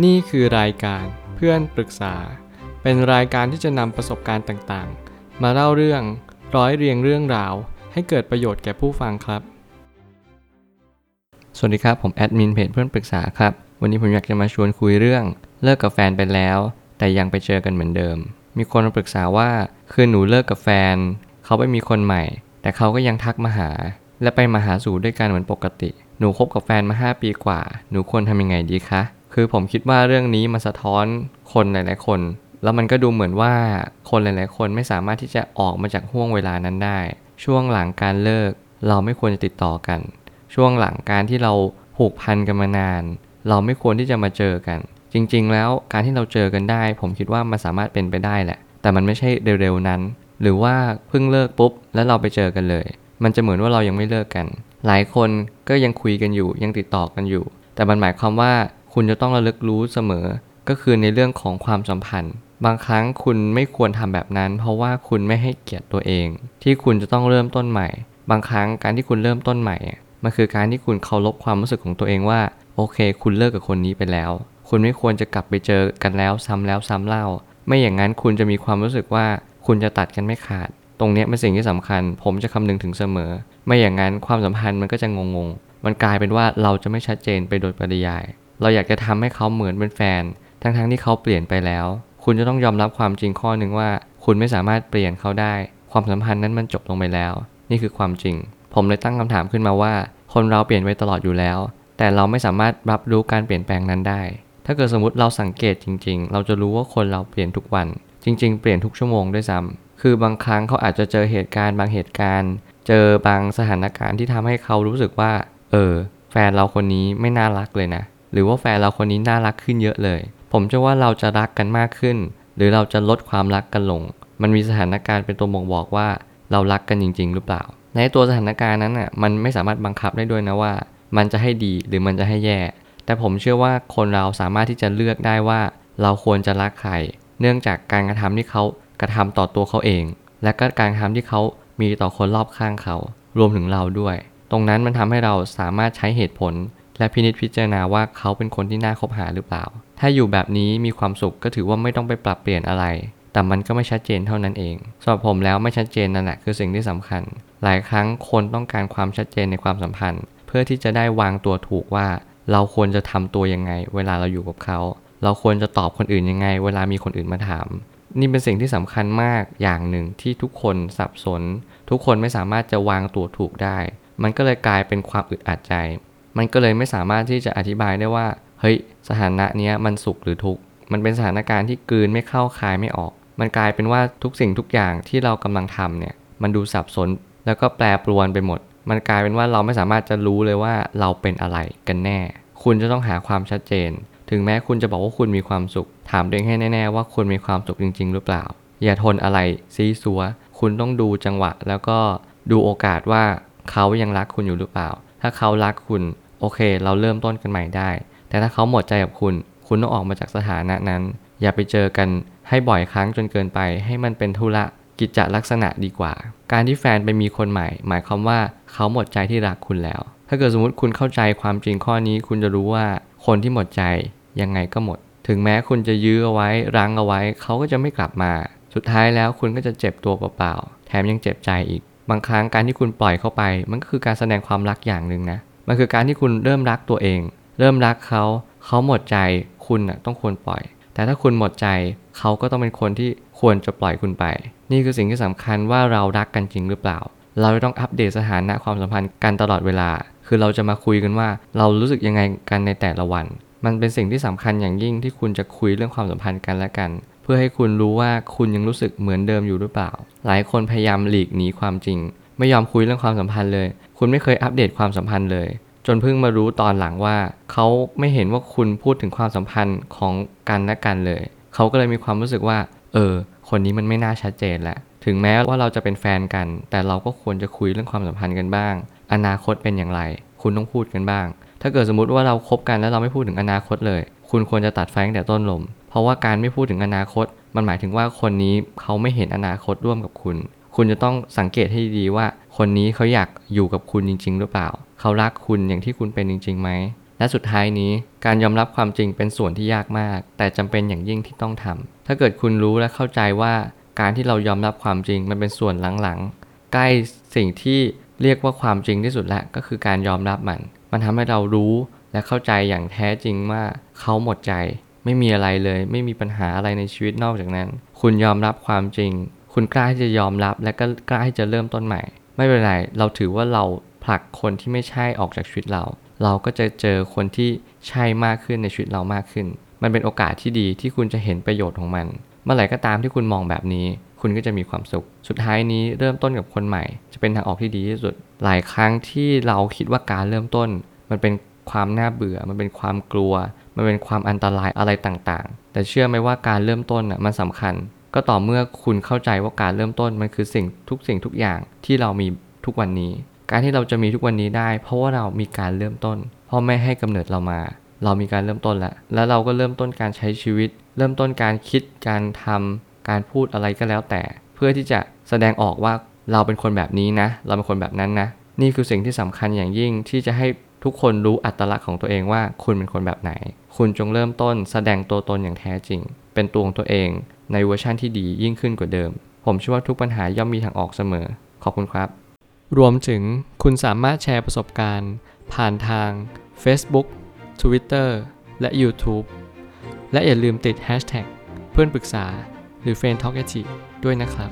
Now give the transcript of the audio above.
นี่คือรายการเพื่อนปรึกษา เป็นรายการที่จะนำประสบการณ์ต่างๆ มาเล่าเรื่องร้อยเรียงเรื่องราว ให้เกิดประโยชน์แก่ผู้ฟังครับ สวัสดีครับ ผมแอดมินเพจเพื่อนปรึกษาครับ วันนี้ผมอยากจะมาชวนคุยเรื่อง เลิกกับแฟนไปแล้ว แต่ยังไปเจอกันเหมือนเดิม มีคนมาปรึกษาว่าคือหนูเลิกกับแฟน เขาไปมีคนใหม่ แต่เขาก็ยังทักมาหา และไปมาหาสู่ด้วยกันเหมือนปกติ หนูคบกับแฟนมา 5 ปีกว่า หนูควรทำยังไงดีคะ คือผมคิดว่าเรื่องนี้มันสะท้อนคนหลาย ๆ คน แล้วมันก็ดูเหมือนว่าคนหลาย ๆ คนไม่สามารถที่จะออกมาจากห่วงเวลานั้นได้ ช่วงหลังการเลิก เราไม่ควรจะติดต่อกัน ช่วงหลังการที่เราผูกพันกันมานาน เราไม่ควรที่จะมาเจอกัน จริง ๆ แล้วการที่เราเจอกันได้ ผมคิดว่ามันสามารถเป็นไปได้แหละ แต่มันไม่ใช่เร็ว ๆ นั้น หรือว่าเพิ่งเลิกปุ๊บ แล้วเราไปเจอกันเลย มันจะเหมือนว่าเรายังไม่เลิกกัน หลายคนก็ยังคุยกันอยู่ ยังติดต่อกันอยู่ แต่มันหมายความว่า คุณจะต้องระลึกรู้เสมอ ก็คือในเรื่องของความสัมพันธ์ บางครั้งคุณไม่ควรทำแบบนั้น เพราะว่าคุณไม่ให้เกียรติตัวเอง ที่คุณจะต้องเริ่มต้นใหม่ บางครั้งการที่คุณเริ่มต้นใหม่มันคือการที่คุณเคารพความรู้สึกของตัวเองว่า โอเค คุณเลิกกับคนนี้ไปแล้ว คุณไม่ควรจะกลับไปเจอกันแล้วซ้ำแล้วซ้ำเล่า ไม่อย่างนั้นคุณจะมีความรู้สึกว่าคุณจะตัดกันไม่ขาด ตรงนี้เป็นสิ่งที่สำคัญ ผมจะคำนึงถึงเสมอ ไม่อย่างนั้นความสัมพันธ์มันก็จะงงๆมันกลายเป็นว่าเราจะไม่ชัดเจนไปโดยปริยายเราอยากจะทำให้เขาเหมือนเป็นแฟน ทั้งๆที่เขาเปลี่ยนไปแล้ว คุณจะต้องยอมรับความจริงข้อหนึ่งว่า คุณไม่สามารถเปลี่ยนเขาได้ ความสัมพันธ์นั้นมันจบลงไปแล้ว นี่คือความจริง ผมเลยตั้งคำถามขึ้นมาว่า คนเราเปลี่ยนไปตลอดอยู่แล้ว แต่เราไม่สามารถรับรู้การเปลี่ยนแปลงนั้นได้ ถ้าเกิดสมมติเราสังเกตจริง ๆ เราจะรู้ว่าคนเราเปลี่ยนทุกวัน จริง ๆ เปลี่ยนทุกชั่วโมงด้วยซ้ำคือบางครั้งเขาอาจจะเจอเหตุการณ์บางเหตุการณ์ เจอบางสถานการณ์ที่ทำให้เขารู้สึกว่า เออ แฟนเราคนนี้ไม่น่ารักเลยนะ หรือว่าแฟนเราคนนี้น่ารักขึ้นเยอะเลย ผมเชื่อว่าเราจะรักกันมากขึ้น หรือเราจะลดความรักกันลง มันมีสถานการณ์เป็นตัวบ่งบอกว่าเรารักกันจริง ๆ หรือเปล่า ในตัวสถานการณ์นั้นอะมันไม่สามารถบังคับได้ด้วยนะว่า มันจะให้ดีหรือมันจะให้แย่ แต่ผมเชื่อว่าคนเราสามารถที่จะเลือกได้ว่า เราควรจะรักใคร เนื่องจากการกระทำที่เขากระทำต่อตัวเขาเอง และก็การกระทำที่เขามีต่อคนรอบข้างเขา รวมถึงเราด้วย ตรงนั้นมันทำให้เราสามารถใช้เหตุผล และพินิจพิจารณาว่าเขาเป็นคนที่น่าคบหาหรือเปล่า ถ้าอยู่แบบนี้มีความสุขก็ถือว่าไม่ต้องไปปรับเปลี่ยนอะไร แต่มันก็ไม่ชัดเจนเท่านั้นเองสำหรับผมแล้วไม่ชัดเจนนั่นแหละคือสิ่งที่สำคัญ หลายครั้งคนต้องการความชัดเจนในความสัมพันธ์ เพื่อที่จะได้วางตัวถูกว่า เราควรจะทำตัวยังไง เวลาเราอยู่กับเขา เราควรจะตอบคนอื่นยังไง เวลามีคนอื่นมาถามนี่เป็นสิ่งที่สำคัญมากอย่างหนึ่งที่ทุกคนสับสน ทุกคนไม่สามารถจะวางตัวถูกได้ มันก็เลยกลายเป็นความอึดอัดใจ มันก็เลยไม่สามารถที่จะอธิบายได้ว่า เฮ้ย สถานะเนี้ยมันสุขหรือทุกข์ มันเป็นสถานการณ์ที่กลืนไม่เข้าคายไม่ออก มันกลายเป็นว่าทุกสิ่งทุกอย่างที่เรากำลังทำเนี่ย มันดูสับสนแล้วก็แปรปรวนไปหมด มันกลายเป็นว่าเราไม่สามารถจะรู้เลยว่าเราเป็นอะไรกันแน่ คุณจะต้องหาความชัดเจน ถึงแม้คุณจะบอกว่าคุณมีความสุข ถามตัวเองให้แน่ๆว่าคุณมีความสุขจริง ๆ หรือเปล่า อย่าทนอะไรซีซัว คุณต้องดูจังหวะ แล้วก็ดูโอกาสว่าเขายังรักคุณอยู่หรือเปล่า ถ้าเขารักคุณ โอเค เราเริ่มต้นกันใหม่ได้ แต่ถ้าเขาหมดใจกับคุณ คุณต้องออกมาจากสถานะนั้น อย่าไปเจอกันให้บ่อยครั้งจนเกินไป ให้มันเป็นธุระกิจจลักษณะดีกว่า การที่แฟนไปมีคนใหม่ หมายความว่าเขาหมดใจที่รักคุณแล้ว ถ้าเกิดสมมติคุณเข้าใจความจริงข้อนี้ คุณจะรู้ว่าคนที่หมดใจยังไงก็หมด ถึงแม้คุณจะยื้อเอาไว้รั้งเอาไว้ เขาก็จะไม่กลับมา สุดท้ายแล้วคุณก็จะเจ็บตัวเปล่าๆแถมยังเจ็บใจอีก บางครั้งการที่คุณปล่อยเข้าไป มันก็คือการแสดงความรักอย่างหนึ่งนะ มันคือการที่คุณเริ่มรักตัวเอง เริ่มรักเขา เขาหมดใจ คุณนะต้องควรปล่อย แต่ถ้าคุณหมดใจ เขาก็ต้องเป็นคนที่ควรจะปล่อยคุณไป นี่คือสิ่งที่สำคัญว่าเรารักกันจริงหรือเปล่า เราต้องอัปเดตสถานะความสัมพันธ์กันตลอดเวลา คือเราจะมาคุยกันว่า เรารู้สึกยังไงกันในแต่ละวัน มันเป็นสิ่งที่สำคัญอย่างยิ่งที่คุณจะคุยเรื่องความสัมพันธ์กันและกัน เพื่อให้คุณรู้ว่าคุณยังรู้สึกเหมือนเดิมอยู่หรือเปล่า หลายคนพยายามหลีกหนีความจริง ไม่ยอมคุยเรื่องความสัมพันธ์เลย คุณไม่เคยอัปเดตความสัมพันธ์เลย จนเพิ่งมารู้ตอนหลังว่า เขาไม่เห็นว่าคุณพูดถึงความสัมพันธ์ของกันและกันเลย เขาก็เลยมีความรู้สึกว่า เออ คนนี้มันไม่น่าชัดเจนแหล้วถึงแม้ว่าเราจะเป็นแฟนกัน แต่เราก็ควรจะคุยเรื่องความสัมพันธ์กันบ้าง อนาคตเป็นอย่างไร คุณต้องพูดกันบ้าง ถ้าเกิดสมมติว่าเราคบกันแล้วเราไม่พูดถึงอนาคตเลย คุณควรจะตัดไฟตั้งแต่ต้นลม เพราะว่าการไม่พูดถึงอนาคต มันหมายถึงว่าคนนี้เขาไม่เห็นอนาคตร่วมกับคุณ คุณจะต้องสังเกตให้ดีว่า คนนี้เขาอยากอยู่กับคุณจริง ๆ หรือเปล่า เขารักคุณอย่างที่คุณเป็นจริงๆไหม และสุดท้ายนี้การยอมรับความจริงเป็นส่วนที่ยากมาก แต่จำเป็นอย่างยิ่งที่ต้องทำถ้าเกิดคุณรู้และเข้าใจว่าการที่เรายอมรับความจริงมันเป็นส่วนหลังๆ ใกล้สิ่งที่เรียกว่าความจริงที่สุดล้วก็คือการยอมรับมัน มันทำให้เรารู้และเข้าใจอย่างแท้จริงว่าเขาหมดใจ ไม่มีอะไรเลย ไม่มีปัญหาอะไรในชีวิตนอกจากนั้น คุณยอมรับความจริง คุณกล้าที่จะยอมรับและก็กล้าที่จะเริ่มต้นใหม่ ไม่เป็นไร เราถือว่าเราผลักคนที่ไม่ใช่ออกจากชีวิตเรา เราก็จะเจอคนที่ใช่มากขึ้นในชีวิตเรามากขึ้น มันเป็นโอกาสที่ดีที่คุณจะเห็นประโยชน์ของมัน เมื่อไหร่ก็ตามที่คุณมองแบบนี้ คุณก็จะมีความสุข สุดท้ายนี้เริ่มต้นกับคนใหม่ จะเป็นทางออกที่ดีที่สุด หลายครั้งที่เราคิดว่าการเริ่มต้น มันเป็นความน่าเบื่อ มันเป็นความกลัว มันเป็นความอันตรายอะไรต่างๆ แต่เชื่อไหมว่าการเริ่มต้นอะมันสำคัญ ก็ต่อเมื่อคุณเข้าใจว่าการเริ่มต้นมันคือสิ่งทุกสิ่งทุกอย่างที่เรามีทุกวันนี้ การที่เราจะมีทุกวันนี้ได้ เพราะว่าเรามีการเริ่มต้นพ่อแม่ให้กำเนิดเรามา เรามีการเริ่มต้นแล้วแล้วเราก็เริ่มต้นการใช้ชีวิต เริ่มต้นการคิดการทำการพูดอะไรก็แล้วแต่ เพื่อที่จะแสดงออกว่าเราเป็นคนแบบนี้นะ เราเป็นคนแบบนั้นนะ นี่คือสิ่งที่สำคัญอย่างยิ่งที่จะให้ ทุกคนรู้อัตลักษณ์ของตัวเองว่าคุณเป็นคนแบบไหน คุณจงเริ่มต้นแสดงตัวตนอย่างแท้จริง เป็นตัวของตัวเอง ในเวอร์ชั่นที่ดียิ่งขึ้นกว่าเดิม ผมเชื่อว่าทุกปัญหาย่อมมีทางออกเสมอ ขอบคุณครับ รวมถึงคุณสามารถแชร์ประสบการณ์ ผ่านทาง Facebook Twitter และ YouTube และอย่าลืมติด Hashtag เพื่อนปรึกษาหรือ f r ร e n d t a l k ด้วยนะครับ